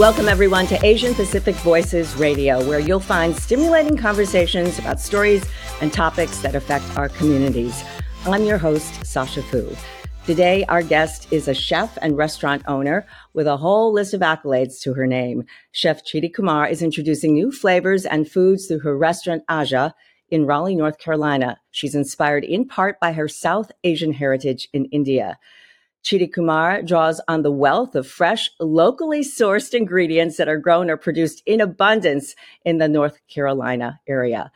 Welcome, everyone, to Asian Pacific Voices Radio, where you'll find stimulating conversations about stories and topics that affect our communities. I'm your host, Sasha Fu. Today, our guest is a chef and restaurant owner with a whole list of accolades to her name. Chef Cheetie Kumar is introducing new flavors and foods through her restaurant Ajja in Raleigh, North Carolina. She's inspired in part by her South Asian heritage in India. Cheetie Kumar draws on the wealth of fresh, locally sourced ingredients that are grown or produced in abundance in the North Carolina area.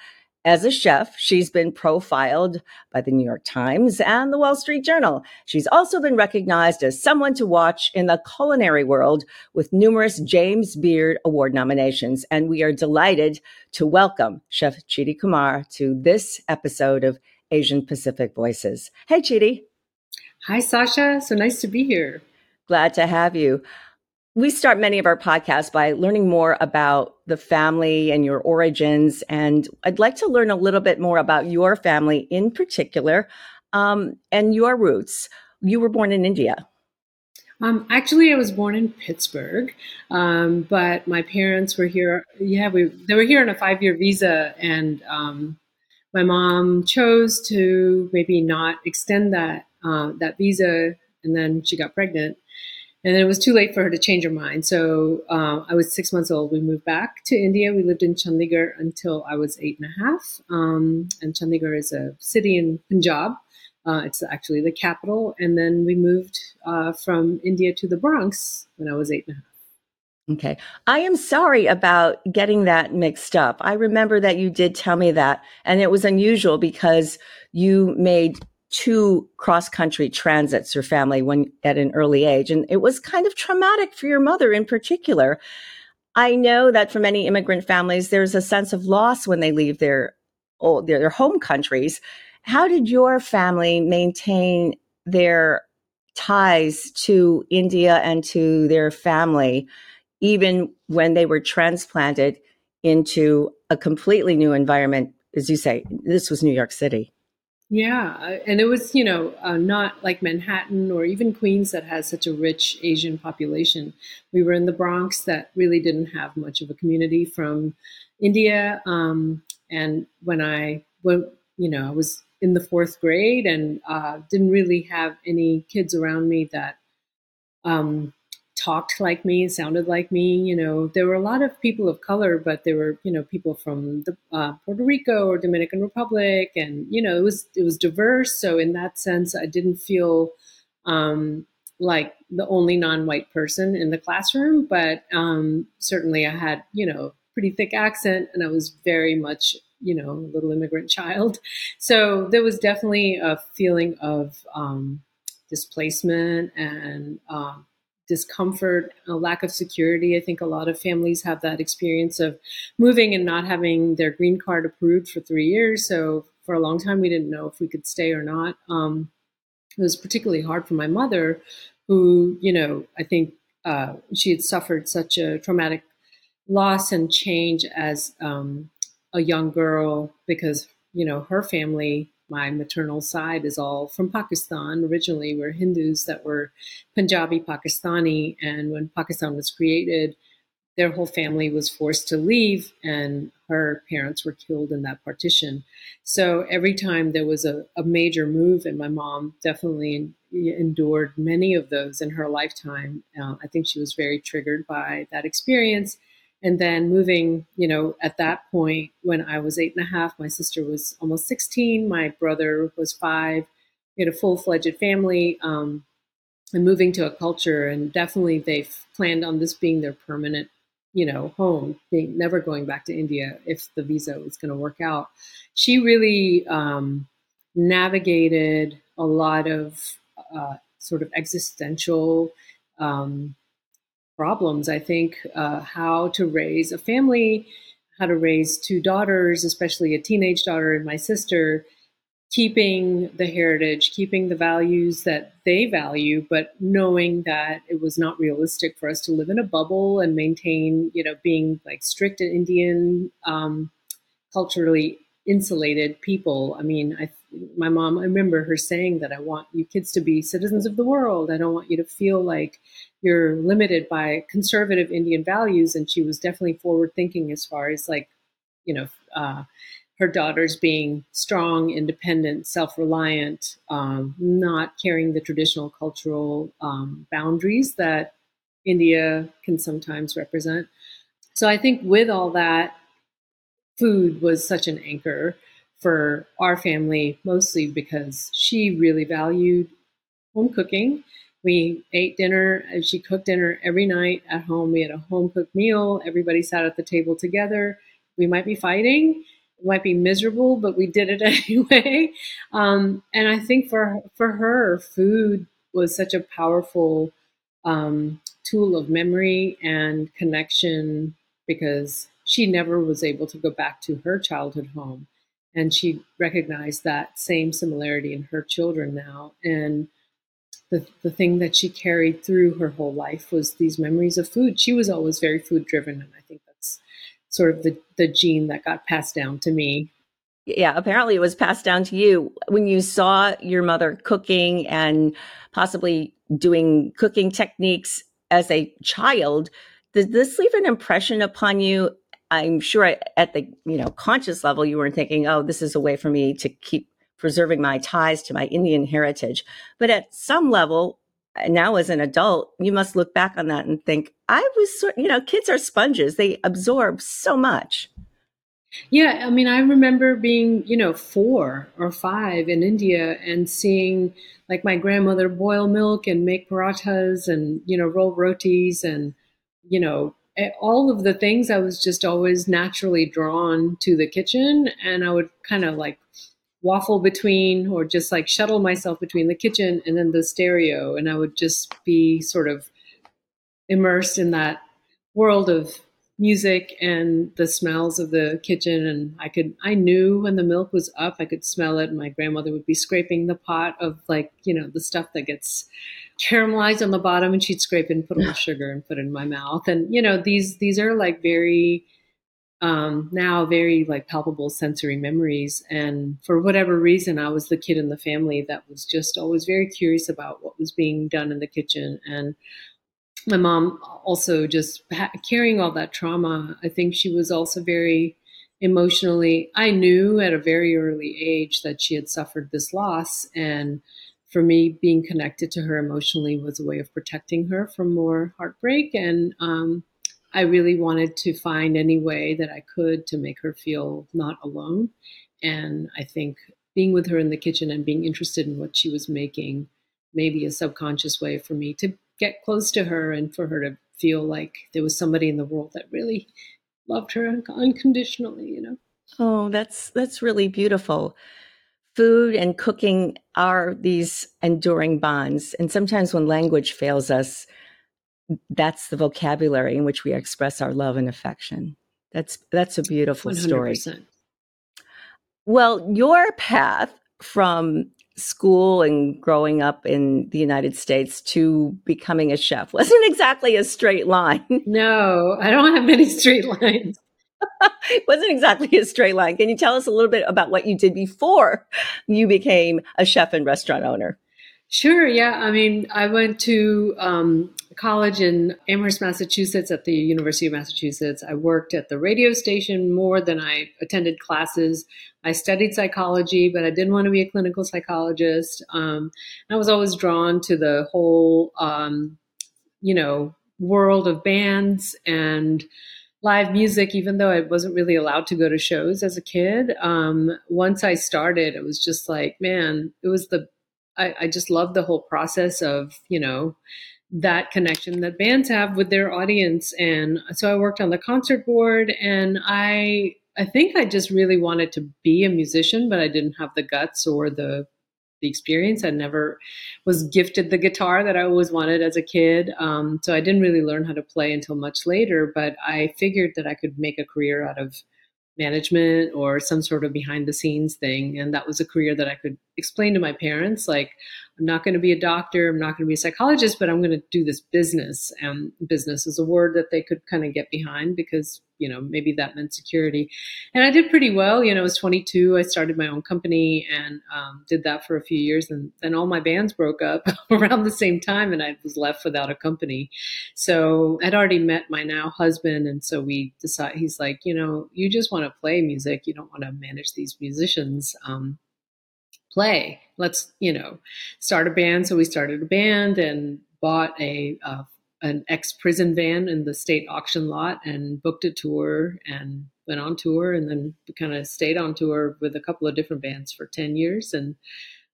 As a chef, she's been profiled by the New York Times and the Wall Street Journal. She's also been recognized as someone to watch in the culinary world with numerous James Beard Award nominations. And we are delighted to welcome Chef Cheetie Kumar to this episode of Asian Pacific Voices. Hey, Cheetie. Hi, Sasha. So nice to be here. Glad to have you. We start many of our podcasts by learning more about the family and your origins. And I'd like to learn a little bit more about your family in particular um, and your roots. You were born in India. Um, actually, I was born in Pittsburgh, um, but my parents were here. Yeah, we they were here on a five year visa, and um, my mom chose to maybe not extend that uh, that visa, and then she got pregnant. And then it was too late for her to change her mind. So uh, I was six months old. We moved back to India. We lived in Chandigarh until I was eight and a half. Um, and Chandigarh is a city in Punjab. Uh, it's actually the capital. And then we moved uh, from India to the Bronx when I was eight and a half. Okay. I am sorry about getting that mixed up. I remember that you did tell me that, and it was unusual because you made two cross country transits your family when at an early age. And it was kind of traumatic for your mother in particular. I know that for many immigrant families, there's a sense of loss when they leave their, their, their home countries. How did your family maintain their ties to India and to their family, even when they were transplanted into a completely new environment? As you say, this was New York City. Yeah, and it was, you know, uh, not like Manhattan or even Queens that has such a rich Asian population. We were in the Bronx that really didn't have much of a community from India. Um, and when I went, you know, I was in the fourth grade and uh, didn't really have any kids around me that um, talked like me, sounded like me. You know, there were a lot of people of color, but there were you know people from the uh, Puerto Rico or Dominican Republic, and you know it was it was diverse. So in that sense, I didn't feel um, like the only non-white person in the classroom, but um, certainly I had you know pretty thick accent, and I was very much you know a little immigrant child. So there was definitely a feeling of um, displacement and um, discomfort, a lack of security. I think a lot of families have that experience of moving and not having their green card approved for three years. So for a long time, we didn't know if we could stay or not. Um, it was particularly hard for my mother, who, you know, I think uh, she had suffered such a traumatic loss and change as um, a young girl because, you know, her family my maternal side is all from Pakistan. Originally, we're Hindus that were Punjabi Pakistani, and when Pakistan was created, their whole family was forced to leave, and her parents were killed in that partition. So every time there was a, a major move, and my mom definitely endured many of those in her lifetime, uh, I think she was very triggered by that experience and then moving, you know, at that point when I was eight and a half, my sister was almost 16, my brother was five, we had a full fledged family, um, and moving to a culture. And definitely they've planned on this being their permanent, you know, home, being never going back to India if the visa was going to work out. She really um, navigated a lot of uh, sort of existential um, problems. I think uh, how to raise a family, how to raise two daughters, especially a teenage daughter and my sister, keeping the heritage, keeping the values that they value, but knowing that it was not realistic for us to live in a bubble and maintain, you know, being like strict Indian, um, culturally insulated people. I mean, I, my mom, I remember her saying that I want you kids to be citizens of the world. I don't want you to feel like you're limited by conservative Indian values. And she was definitely forward thinking as far as like, you know, uh, her daughters being strong, independent, self reliant, um, not carrying the traditional cultural um, boundaries that India can sometimes represent. So I think with all that, food was such an anchor for our family, mostly because she really valued home cooking. We ate dinner, and she cooked dinner every night at home. We had a home cooked meal. Everybody sat at the table together. We might be fighting, it might be miserable, but we did it anyway. Um, and I think for for her, food was such a powerful um, tool of memory and connection because she never was able to go back to her childhood home and she recognized that same similarity in her children now. And the, the thing that she carried through her whole life was these memories of food. She was always very food driven and i think that's sort of the, the gene that got passed down to me. Yeah apparently it was passed down to you. When you saw your mother cooking and possibly doing cooking techniques as a child did this leave an impression upon you I'm sure at the you know conscious level you weren't thinking, oh, this is a way for me to keep preserving my ties to my Indian heritage. But at some level, uh, now as an adult, you must look back on that and think, I was sort you know, kids are sponges. They absorb so much. Yeah, I mean, I remember being, you know, four or five in India and seeing like my grandmother boil milk and make parathas and, you know, roll rotis and, you know, Eh, all of the things I was just always naturally drawn to the kitchen and I would kind of like waffle between or just like shuttle myself between the kitchen and then the stereo and I would just be sort of immersed in that world of music and the smells of the kitchen and I could I knew when the milk was up I could smell it and my grandmother would be scraping the pot of like you know the stuff that gets caramelized on the bottom and she'd scrape and put a little sugar and put it in my mouth. And you know these these are like very um, now very like palpable sensory memories. And for whatever reason i was the kid in the family that was just always very curious about what was being done in the kitchen. And my mom also just ha- carrying all that trauma i think she was also very emotionally i knew at a very early age that she had suffered this loss. And for me, being connected to her emotionally was a way of protecting her from more heartbreak. And um, I really wanted to find any way that I could to make her feel not alone. And I think being with her in the kitchen and being interested in what she was making, maybe a subconscious way for me to get close to her and for her to feel like there was somebody in the world that really loved her unconditionally, you know. Oh, that's that's really beautiful food and cooking are these enduring bonds. And sometimes when language fails us, that's the vocabulary in which we express our love and affection. That's that's a beautiful 100%. story. Well, your path from school and growing up in the United States to becoming a chef wasn't exactly a straight line. No, I don't have many straight lines. It wasn't exactly a straight line. Can you tell us a little bit about what you did before you became a chef and restaurant owner? Sure. Yeah. I mean, I went to um, college in Amherst, Massachusetts at the University of Massachusetts. I worked at the radio station more than I attended classes. I studied psychology, but I didn't want to be a clinical psychologist. Um, I was always drawn to the whole, um, you know, world of bands and live music, even though I wasn't really allowed to go to shows as a kid. Um, once I started, it was just like, man, it was the, I, I just loved the whole process of, you know, that connection that bands have with their audience. And so I worked on the concert board and I, I think I just really wanted to be a musician, but I didn't have the guts or the the experience. I never was gifted the guitar that I always wanted as a kid. Um, so I didn't really learn how to play until much later, but I figured that I could make a career out of management or some sort of behind the scenes thing. And that was a career that I could explain to my parents. Like, I'm not going to be a doctor, I'm not going to be a psychologist, but I'm going to do this business. And business is a word that they could kind of get behind because you know maybe that meant security and i did pretty well you know i was 22 i started my own company and um, did that for a few years and then all my bands broke up around the same time and i was left without a company so i'd already met my now husband and so we decided he's like you know you just want to play music you don't want to manage these musicians um, play. Let's you know start a band. So we started a band and bought a, uh, an ex prison van in the state auction lot and booked a tour and went on tour and then kind of stayed on tour with a couple of different bands for 10 years. And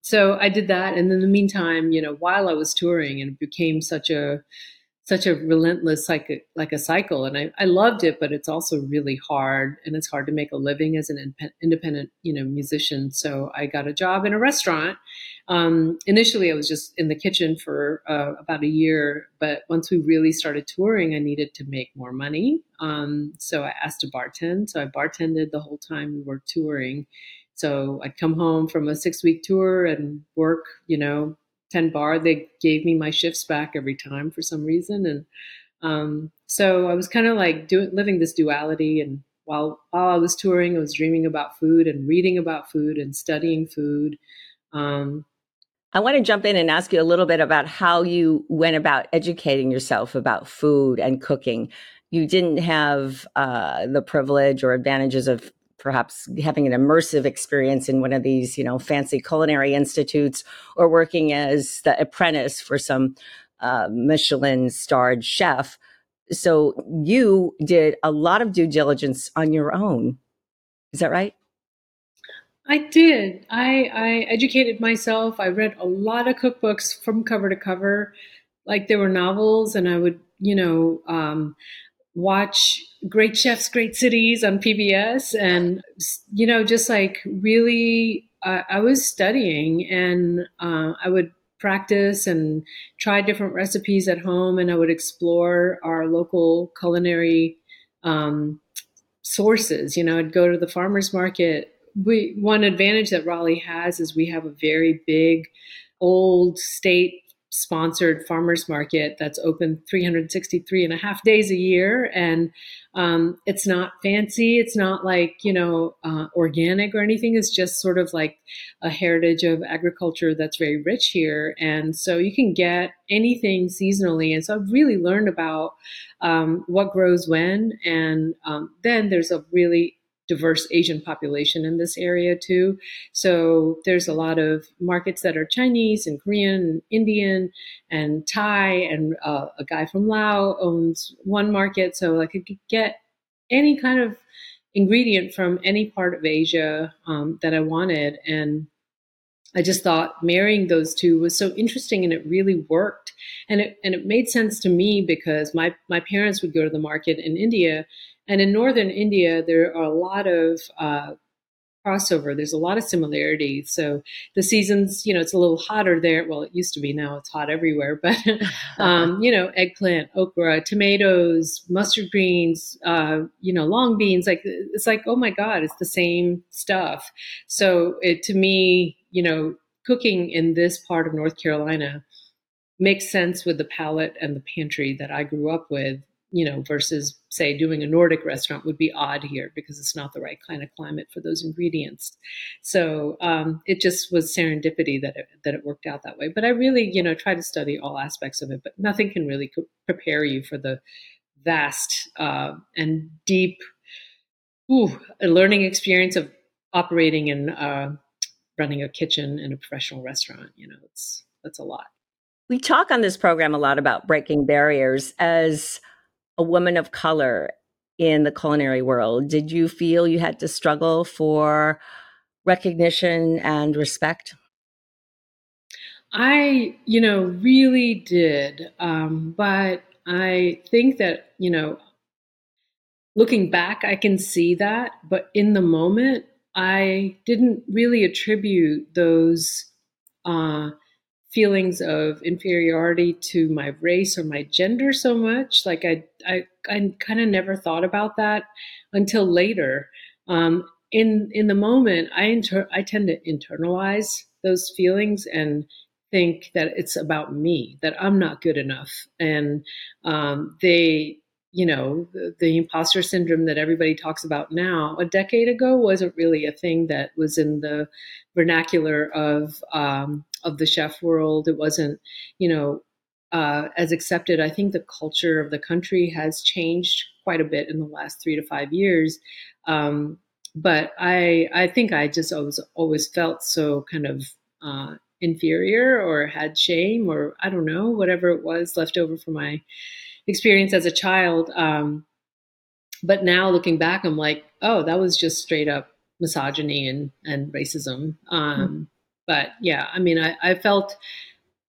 so I did that. And in the meantime you know while I was touring and it became such a such a relentless like a, like a cycle and I, I loved it but it's also really hard and it's hard to make a living as an independent you know musician so i got a job in a restaurant. Um, initially i was just in the kitchen for uh, about a year but once we really started touring i needed to make more money. Um, so i asked to bartend so i bartended the whole time we were touring. So I'd come home from a six week tour and work, you know, 10 bar they gave me my shifts back every time for some reason. And um, so i was kind of like doing living this duality. And while while i was touring i was dreaming about food and reading about food and studying food. Um, i want to jump in and ask you a little bit about how you went about educating yourself about food and cooking. You didn't have uh, the privilege or advantages of perhaps having an immersive experience in one of these, you know, fancy culinary institutes or working as the apprentice for some uh, Michelin starred chef. So you did a lot of due diligence on your own. Is that right? I did. I, I educated myself. I read a lot of cookbooks from cover to cover, like there were novels, and I would, you know, um, watch Great Chefs, Great Cities on PBS, and you know, just like really, uh, I was studying, and uh, I would practice and try different recipes at home, and I would explore our local culinary um, sources. You know, I'd go to the farmers market. We one advantage that Raleigh has is we have a very big old state sponsored farmers market that's open 363 and a half days a year. And um, it's not fancy. It's not like you know uh, organic or anything. It's just sort of like a heritage of agriculture that's very rich here. And so you can get anything seasonally. And so i've really learned about um, what grows when. And um, then there's a really diverse Asian population in this area too. So there's a lot of markets that are Chinese and Korean, and Indian, and Thai, and uh, a guy from Laos owns one market. So I could get any kind of ingredient from any part of Asia um, that I wanted, and I just thought marrying those two was so interesting and it really worked. And it and it made sense to me because my my parents would go to the market in India and in northern India, there are a lot of uh, crossover. There's a lot of similarity. So the seasons, you know, it's a little hotter there. Well, it used to be. Now it's hot everywhere. But um, you know, eggplant, okra, tomatoes, mustard greens, uh, you know, long beans. Like it's like, oh my god, it's the same stuff. So it to me, you know, cooking in this part of North Carolina makes sense with the palate and the pantry that I grew up with you know, versus say doing a Nordic restaurant would be odd here because it's not the right kind of climate for those ingredients. So um, it just was serendipity that it, that it worked out that way. But I really, you know, try to study all aspects of it. But nothing can really prepare you for the vast uh, and deep ooh, learning experience of operating and uh, running a kitchen in a professional restaurant. You know, it's that's a lot. We talk on this program a lot about breaking barriers as a woman of color in the culinary world, did you feel you had to struggle for recognition and respect? I, you know, really did. Um, but I think that, you know, looking back, I can see that. But in the moment, I didn't really attribute those uh, feelings of inferiority to my race or my gender so much. Like I, I, I kind of never thought about that until later. Um, in in the moment, I inter- I tend to internalize those feelings and think that it's about me, that I'm not good enough. And um, they, you know, the, the, imposter syndrome that everybody talks about now, a decade ago wasn't really a thing that was in the vernacular of um, of the chef world. It wasn't, you know, uh, as accepted. I think the culture of the country has changed quite a bit in the last three to five years. Um, but I, I think I just always always felt so kind of uh, inferior or had shame or I don't know whatever it was left over from my experience as a child. Um, but now looking back, I'm like, oh, that was just straight up misogyny and and racism. Um, mm-hmm. But yeah, I mean, I, I felt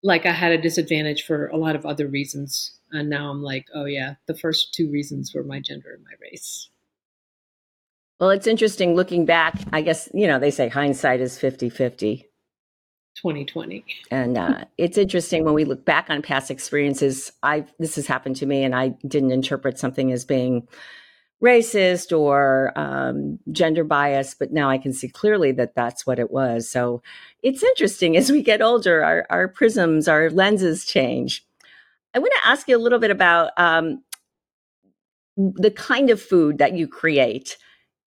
like I had a disadvantage for a lot of other reasons. And now I'm like, oh, yeah, the first two reasons were my gender and my race. Well, it's interesting looking back. I guess, you know, they say hindsight is 50 50. 2020. And uh, it's interesting when we look back on past experiences. I this has happened to me, and I didn't interpret something as being racist or um, gender bias, but now I can see clearly that that's what it was. So it's interesting as we get older, our, our prisms, our lenses change. I want to ask you a little bit about um, the kind of food that you create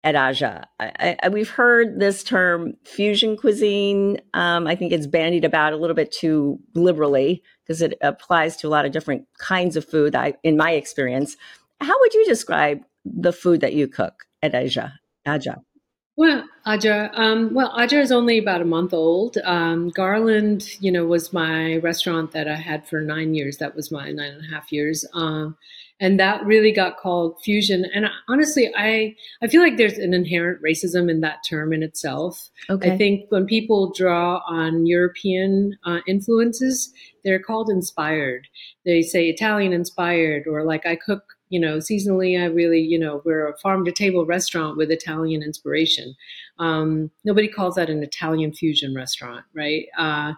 at Ajja. I, I, we've heard this term fusion cuisine. Um, I think it's bandied about a little bit too liberally because it applies to a lot of different kinds of food. I, in my experience, how would you describe the food that you cook at Ajja? Ajja. Well, Ajja, um, well, Ajja is only about a month old. Um, Garland, you know, was my restaurant that I had for nine years. That was my nine and a half years. Um, and that really got called fusion. And honestly, I, I feel like there's an inherent racism in that term in itself. Okay. I think when people draw on European uh, influences, they're called inspired. They say Italian inspired, or like I cook you know, seasonally, I really, you know, we're a farm to table restaurant with Italian inspiration. Um, nobody calls that an Italian fusion restaurant, right? Uh,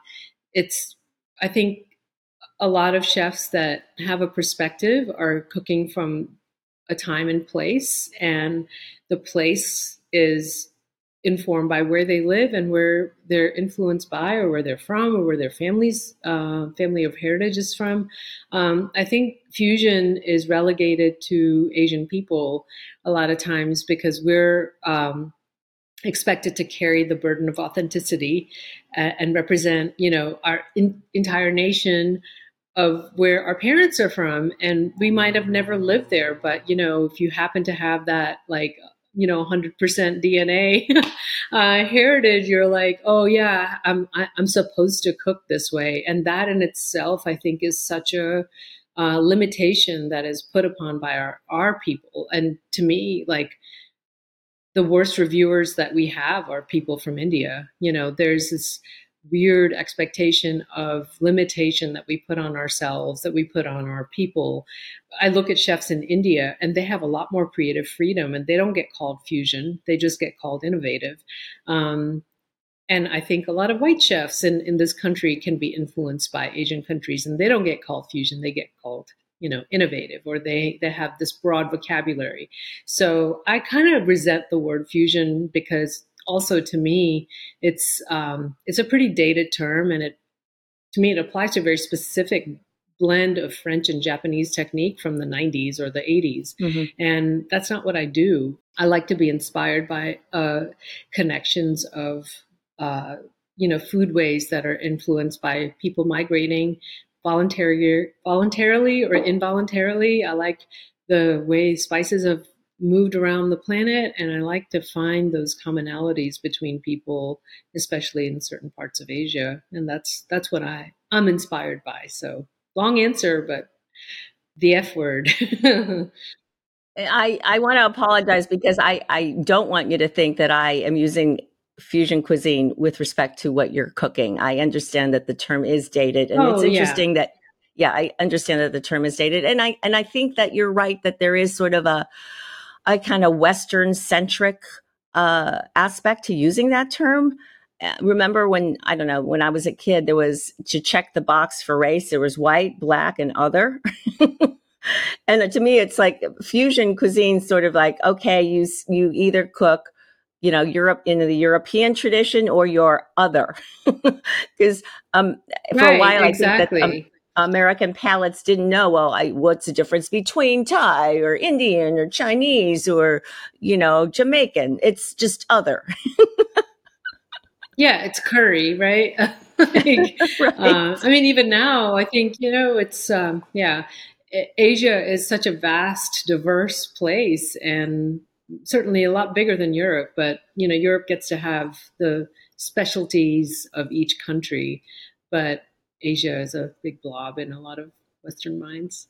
it's, I think, a lot of chefs that have a perspective are cooking from a time and place, and the place is informed by where they live and where they're influenced by or where they're from or where their family's uh, family of heritage is from. Um, i think fusion is relegated to asian people a lot of times because we're um, expected to carry the burden of authenticity uh, and represent you know our in, entire nation of where our parents are from. And we might have never lived there but you know if you happen to have that like you know 100% dna uh, heritage you're like oh yeah i'm I, am i am supposed to cook this way. And that in itself i think is such a uh, limitation that is put upon by our our people. And to me like the worst reviewers that we have are people from india. You know there's this weird expectation of limitation that we put on ourselves, that we put on our people. I look at chefs in India and they have a lot more creative freedom and they don't get called fusion, they just get called innovative. Um, and I think a lot of white chefs in, in this country can be influenced by Asian countries and they don't get called fusion, they get called you know innovative or they they have this broad vocabulary so i kind of resent the word fusion because also to me, it's um, it's a pretty dated term, and it to me it applies to a very specific blend of French and Japanese technique from the 90s or the 80s, mm-hmm. and that's not what I do. I like to be inspired by uh, connections of uh, you know foodways that are influenced by people migrating voluntarily voluntarily or involuntarily. I like the way spices have moved around the planet and I like to find those commonalities between people, especially in certain parts of Asia. And that's that's what I, I'm inspired by. So long answer, but the F word. I, I want to apologize because I, I don't want you to think that I am using fusion cuisine with respect to what you're cooking. I understand that the term is dated and oh, it's interesting yeah. that yeah, I understand that the term is dated. And I and I think that you're right that there is sort of a a kind of Western centric uh, aspect to using that term. Uh, remember when I don't know when I was a kid, there was to check the box for race. There was white, black, and other. and to me, it's like fusion cuisine. Sort of like okay, you you either cook you know Europe in the European tradition or you're other because um, for right, a while exactly. I think that um, American palates didn't know well I, what's the difference between Thai or Indian or Chinese or you know Jamaican? It's just other. Yeah it's curry right, like, right. Uh, I mean even now I think you know it's um, yeah Asia is such a vast diverse place and certainly a lot bigger than Europe, but you know, Europe gets to have the specialties of each country, but Asia is a big blob in a lot of Western minds.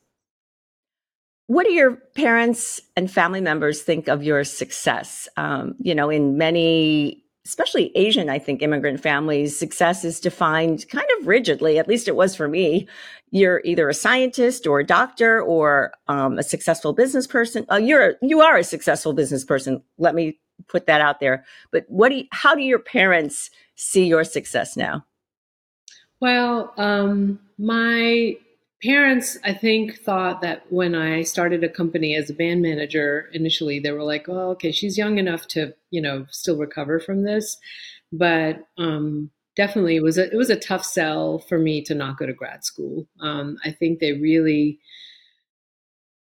What do your parents and family members think of your success? Um, you know, in many especially Asian, I think, immigrant families, success is defined kind of rigidly, at least it was for me. You're either a scientist or a doctor or um, a successful business person. Uh, you're, you are a successful business person. Let me put that out there. But what do you, how do your parents see your success now? Well, um, my parents, I think, thought that when I started a company as a band manager initially, they were like, "Oh, okay, she's young enough to, you know, still recover from this." But um, definitely, it was a it was a tough sell for me to not go to grad school. Um, I think they really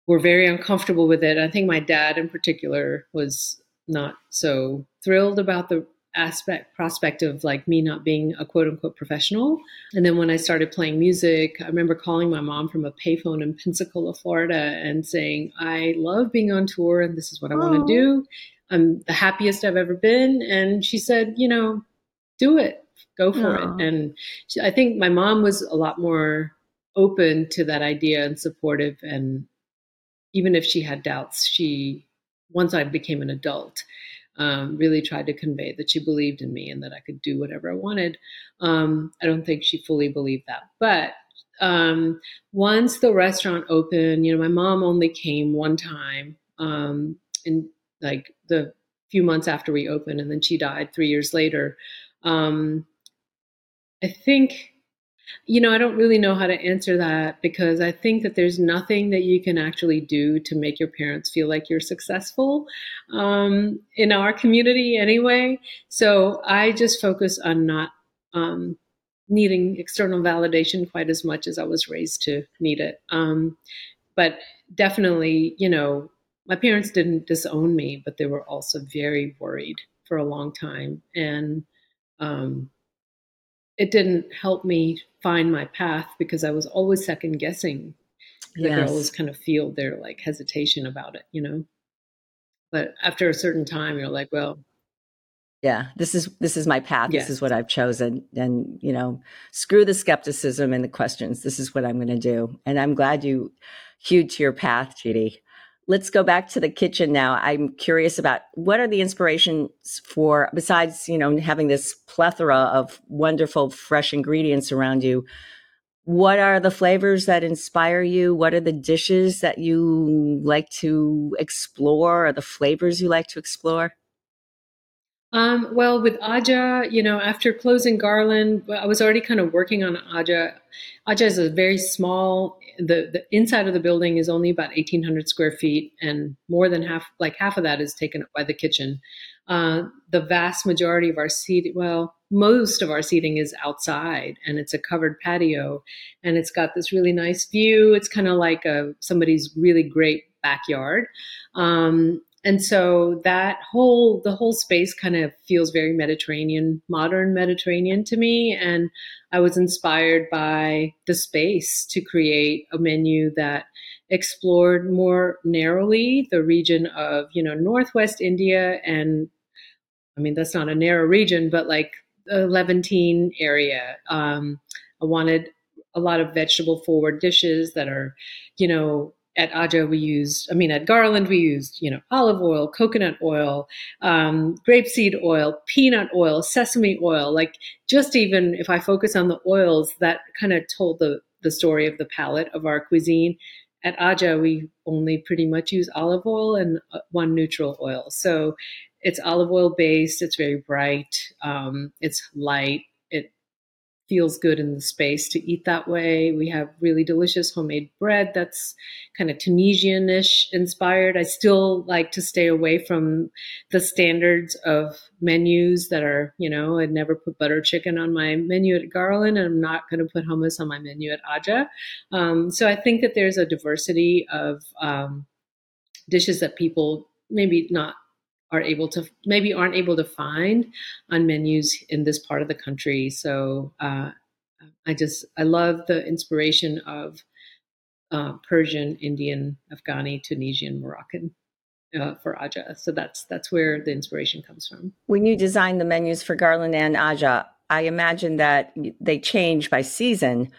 were very uncomfortable with it. I think my dad, in particular, was not so thrilled about the aspect prospect of like me not being a quote unquote professional. And then when I started playing music, I remember calling my mom from a payphone in Pensacola, Florida, and saying, "I love being on tour, and this is what I want to oh. do. I'm the happiest I've ever been." And she said, "You know, do it, go for Aww. it." And she, I think my mom was a lot more open to that idea and supportive. And even if she had doubts, she once I became an adult um, really tried to convey that she believed in me and that I could do whatever I wanted. Um, I don't think she fully believed that. But um, once the restaurant opened, you know, my mom only came one time um, in like the few months after we opened, and then she died three years later. Um, I think you know, I don't really know how to answer that because I think that there's nothing that you can actually do to make your parents feel like you're successful um, in our community anyway. So I just focus on not um, needing external validation quite as much as I was raised to need it. Um, but definitely, you know, my parents didn't disown me, but they were also very worried for a long time. And, um, it didn't help me find my path because I was always second guessing. Yes. I always kind of feel their like hesitation about it, you know. But after a certain time, you're like, well, yeah, this is this is my path. Yes. This is what I've chosen, and you know, screw the skepticism and the questions. This is what I'm going to do, and I'm glad you hewed to your path, Cheetie let's go back to the kitchen now. I'm curious about what are the inspirations for, besides, you know, having this plethora of wonderful, fresh ingredients around you. What are the flavors that inspire you? What are the dishes that you like to explore or the flavors you like to explore? Um, well, with Ajja, you know, after closing Garland, I was already kind of working on Ajja. Ajja is a very small. The the inside of the building is only about eighteen hundred square feet, and more than half, like half of that, is taken up by the kitchen. Uh, the vast majority of our seating, well, most of our seating is outside, and it's a covered patio, and it's got this really nice view. It's kind of like a somebody's really great backyard. Um, and so that whole the whole space kind of feels very mediterranean modern mediterranean to me. And i was inspired by the space to create a menu that explored more narrowly the region of you know northwest india and i mean that's not a narrow region but like the levantine area. Um, i wanted a lot of vegetable forward dishes that are you know at Ajja, we used, I mean, at Garland, we used, you know, olive oil, coconut oil, um, grapeseed oil, peanut oil, sesame oil. Like, just even if I focus on the oils, that kind of told the, the story of the palette of our cuisine. At Ajja, we only pretty much use olive oil and uh, one neutral oil. So it's olive oil based, it's very bright, um, it's light, feels good in the space to eat that way. We have really delicious homemade bread that's kind of Tunisian-ish inspired. I still like to stay away from the standards of menus that are, you know, I'd never put butter chicken on my menu at Garland, and I'm not going to put hummus on my menu at Ajja. Um, so I think that there's a diversity of um, dishes that people maybe not are able to maybe aren't able to find on menus in this part of the country. So uh, I just I love the inspiration of uh, Persian, Indian, Afghani, Tunisian, Moroccan uh, for Ajja. So that's that's where the inspiration comes from. When you design the menus for Garland and Ajja, I imagine that they change by season.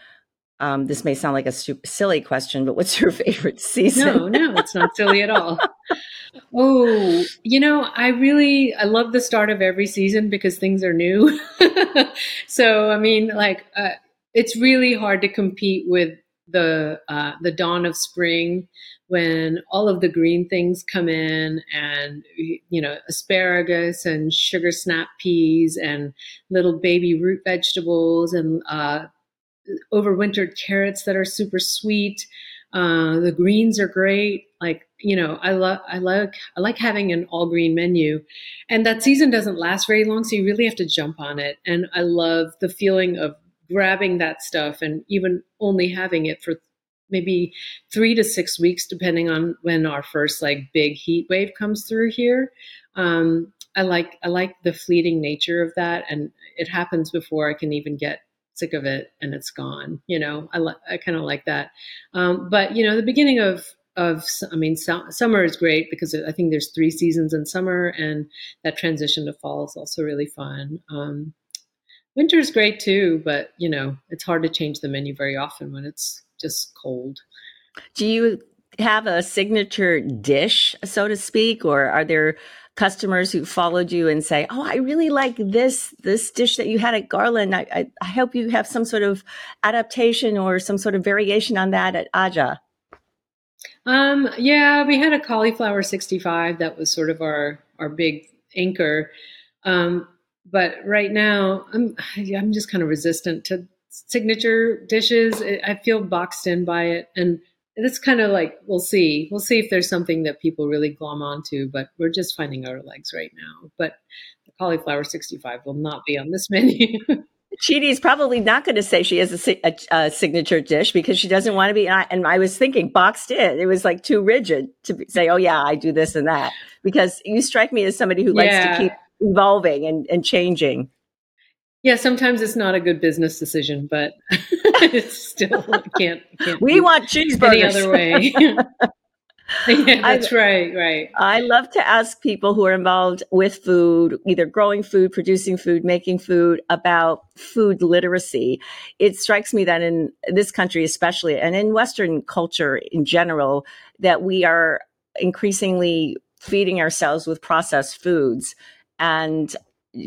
Um, this may sound like a super silly question, but what's your favorite season? No, no, it's not silly at all. Oh, you know, I really I love the start of every season because things are new. so, I mean, like uh, it's really hard to compete with the uh, the dawn of spring when all of the green things come in and you know asparagus and sugar snap peas and little baby root vegetables and uh, overwintered carrots that are super sweet. Uh, the greens are great. Like you know, I love I like I like having an all green menu, and that season doesn't last very long, so you really have to jump on it. And I love the feeling of grabbing that stuff and even only having it for maybe three to six weeks, depending on when our first like big heat wave comes through here. Um, I like I like the fleeting nature of that, and it happens before I can even get sick of it and it's gone. You know, I, li- I kind of like that. Um, but you know, the beginning of of I mean, summer is great because I think there's three seasons in summer, and that transition to fall is also really fun. Um, winter is great too, but you know, it's hard to change the menu very often when it's just cold. Do you have a signature dish, so to speak, or are there customers who followed you and say, "Oh, I really like this this dish that you had at Garland. I, I, I hope you have some sort of adaptation or some sort of variation on that at Ajja." Um, yeah, we had a cauliflower 65 that was sort of our our big anchor. Um, but right now, I'm I'm just kind of resistant to signature dishes. I feel boxed in by it, and it's kind of like we'll see. We'll see if there's something that people really glom onto, but we're just finding our legs right now. But the cauliflower 65 will not be on this menu. Cheetie's probably not going to say she has a, a, a, signature dish because she doesn't want to be. And I was thinking boxed in. It was like too rigid to say, "Oh yeah, I do this and that." Because you strike me as somebody who likes yeah. to keep evolving and, and changing. Yeah, sometimes it's not a good business decision, but it's still can't, can't. We want cheeseburgers any other way. yeah, that's I, right, right. I love to ask people who are involved with food, either growing food, producing food, making food, about food literacy. It strikes me that in this country, especially, and in Western culture in general, that we are increasingly feeding ourselves with processed foods. And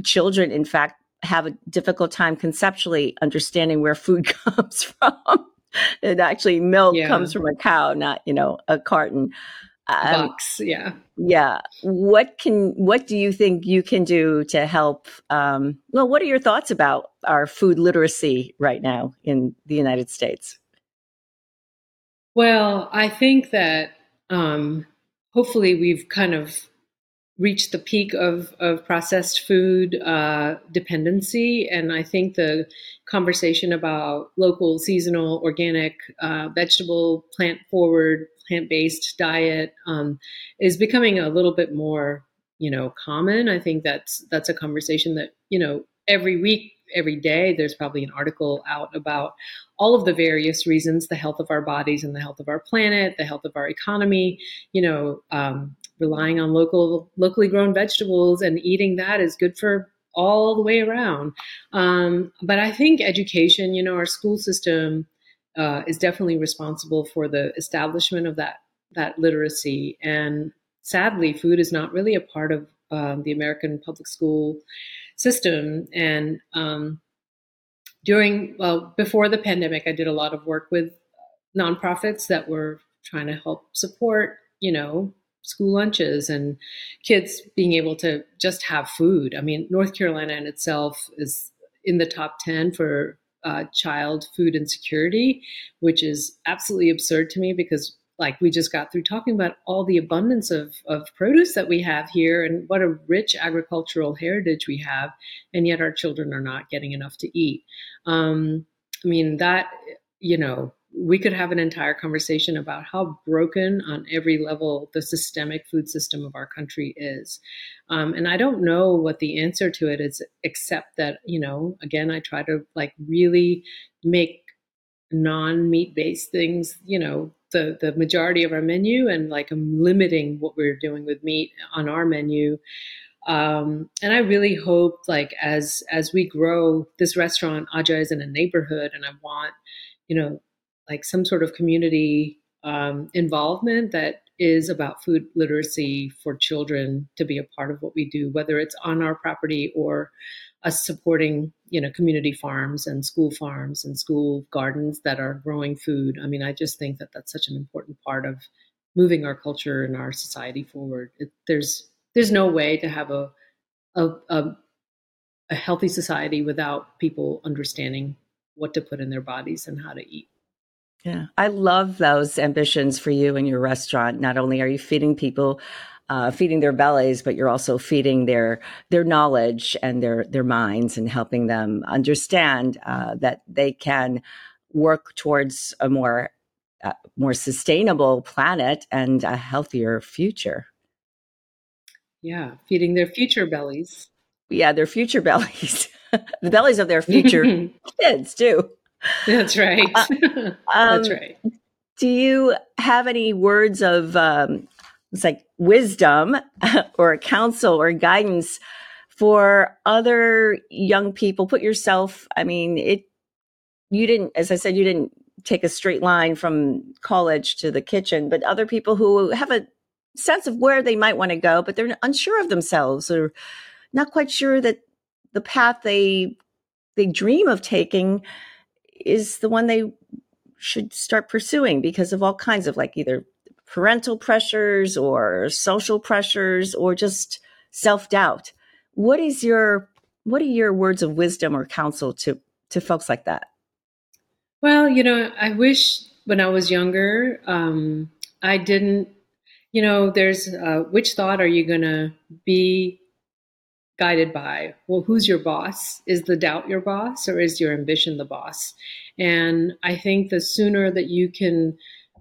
children, in fact, have a difficult time conceptually understanding where food comes from. And actually, milk yeah. comes from a cow, not you know a carton. Um, Box, yeah, yeah. What can what do you think you can do to help? Um, well, what are your thoughts about our food literacy right now in the United States? Well, I think that um, hopefully we've kind of reached the peak of, of processed food uh, dependency. And I think the conversation about local, seasonal, organic, uh, vegetable, plant forward, plant based diet um, is becoming a little bit more, you know, common. I think that's that's a conversation that you know every week, every day, there's probably an article out about all of the various reasons the health of our bodies and the health of our planet, the health of our economy, you know, um, relying on local locally grown vegetables and eating that is good for all the way around. Um, but I think education, you know, our school system uh, is definitely responsible for the establishment of that that literacy. And sadly, food is not really a part of uh, the American public school system. And um, during well before the pandemic, I did a lot of work with nonprofits that were trying to help support you know school lunches and kids being able to just have food. I mean, North Carolina in itself is in the top 10 for uh, child food insecurity, which is absolutely absurd to me because like we just got through talking about all the abundance of, of produce that we have here and what a rich agricultural heritage we have and yet our children are not getting enough to eat um, i mean that you know we could have an entire conversation about how broken on every level the systemic food system of our country is. Um, and I don't know what the answer to it is, except that, you know, again, I try to like really make non meat based things, you know, the, the majority of our menu and like I'm limiting what we're doing with meat on our menu. Um, and I really hope like as as we grow this restaurant, Ajja is in a neighborhood and I want, you know, like some sort of community um, involvement that is about food literacy for children to be a part of what we do, whether it's on our property or us supporting, you know, community farms and school farms and school gardens that are growing food. I mean, I just think that that's such an important part of moving our culture and our society forward. It, there's there's no way to have a, a a a healthy society without people understanding what to put in their bodies and how to eat. Yeah, I love those ambitions for you and your restaurant. Not only are you feeding people, uh, feeding their bellies, but you're also feeding their their knowledge and their their minds and helping them understand uh, that they can work towards a more uh, more sustainable planet and a healthier future. Yeah, feeding their future bellies. Yeah, their future bellies, the bellies of their future kids too. That's right. Uh, um, That's right. Do you have any words of um, it's like wisdom or counsel or guidance for other young people? Put yourself. I mean, it. You didn't, as I said, you didn't take a straight line from college to the kitchen, but other people who have a sense of where they might want to go, but they're unsure of themselves or not quite sure that the path they they dream of taking is the one they should start pursuing because of all kinds of like either parental pressures or social pressures or just self-doubt. What is your what are your words of wisdom or counsel to to folks like that? Well, you know, I wish when I was younger, um, I didn't. You know, there's uh, which thought are you going to be guided by well who's your boss? Is the doubt your boss or is your ambition the boss? And i think the sooner that you can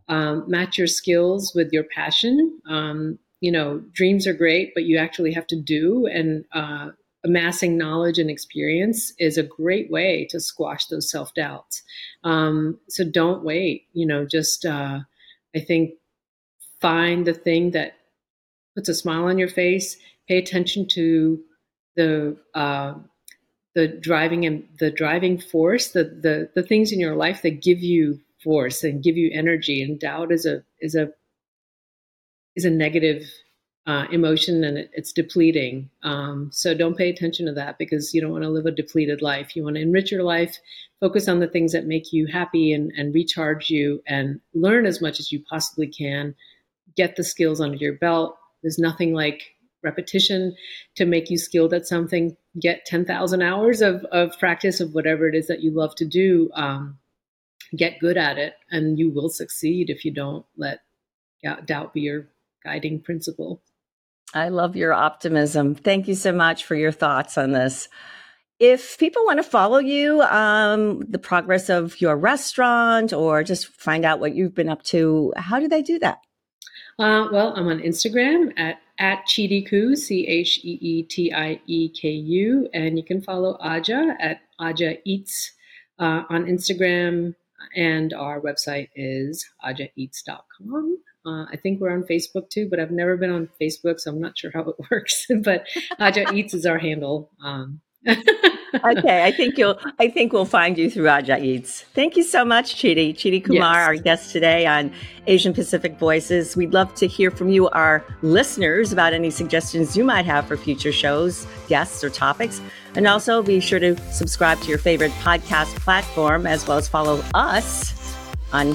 um, match your skills with your passion um, you know dreams are great but you actually have to do and uh, amassing knowledge and experience is a great way to squash those self-doubts. Um, so don't wait you know just uh, i think find the thing that puts a smile on your face pay attention to the uh, the driving and the driving force, the the the things in your life that give you force and give you energy. And doubt is a is a is a negative uh, emotion and it, it's depleting. Um, so don't pay attention to that because you don't want to live a depleted life. You want to enrich your life, focus on the things that make you happy and, and recharge you, and learn as much as you possibly can. Get the skills under your belt. There's nothing like repetition to make you skilled at something. Get 10,000 hours of, of practice of whatever it is that you love to do. Um, get good at it, and you will succeed if you don't let doubt be your guiding principle. I love your optimism. Thank you so much for your thoughts on this. If people want to follow you, um, the progress of your restaurant, or just find out what you've been up to, how do they do that? Uh, well, I'm on Instagram at at Cheetieku, C H E E T I E K U, and you can follow Ajja at Ajja Eats uh, on Instagram, and our website is ajjaeats.com. Uh, I think we're on Facebook too, but I've never been on Facebook, so I'm not sure how it works. but Ajja Eats is our handle. Um, okay, I think you'll. I think we'll find you through Ajja Eats. Thank you so much, Cheetie. Cheetie Kumar, yes. our guest today on Asian Pacific Voices. We'd love to hear from you, our listeners, about any suggestions you might have for future shows, guests, or topics. And also be sure to subscribe to your favorite podcast platform, as well as follow us on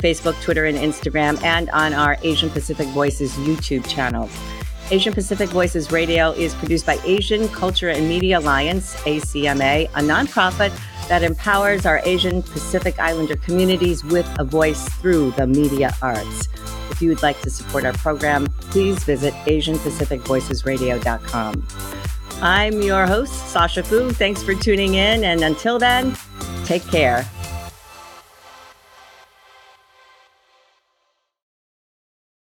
Facebook, Twitter, and Instagram, and on our Asian Pacific Voices YouTube channel. Asian Pacific Voices Radio is produced by Asian Culture and Media Alliance, ACMA, a nonprofit that empowers our Asian Pacific Islander communities with a voice through the media arts. If you would like to support our program, please visit AsianPacificVoicesRadio.com. I'm your host, Sasha Fu. Thanks for tuning in, and until then, take care.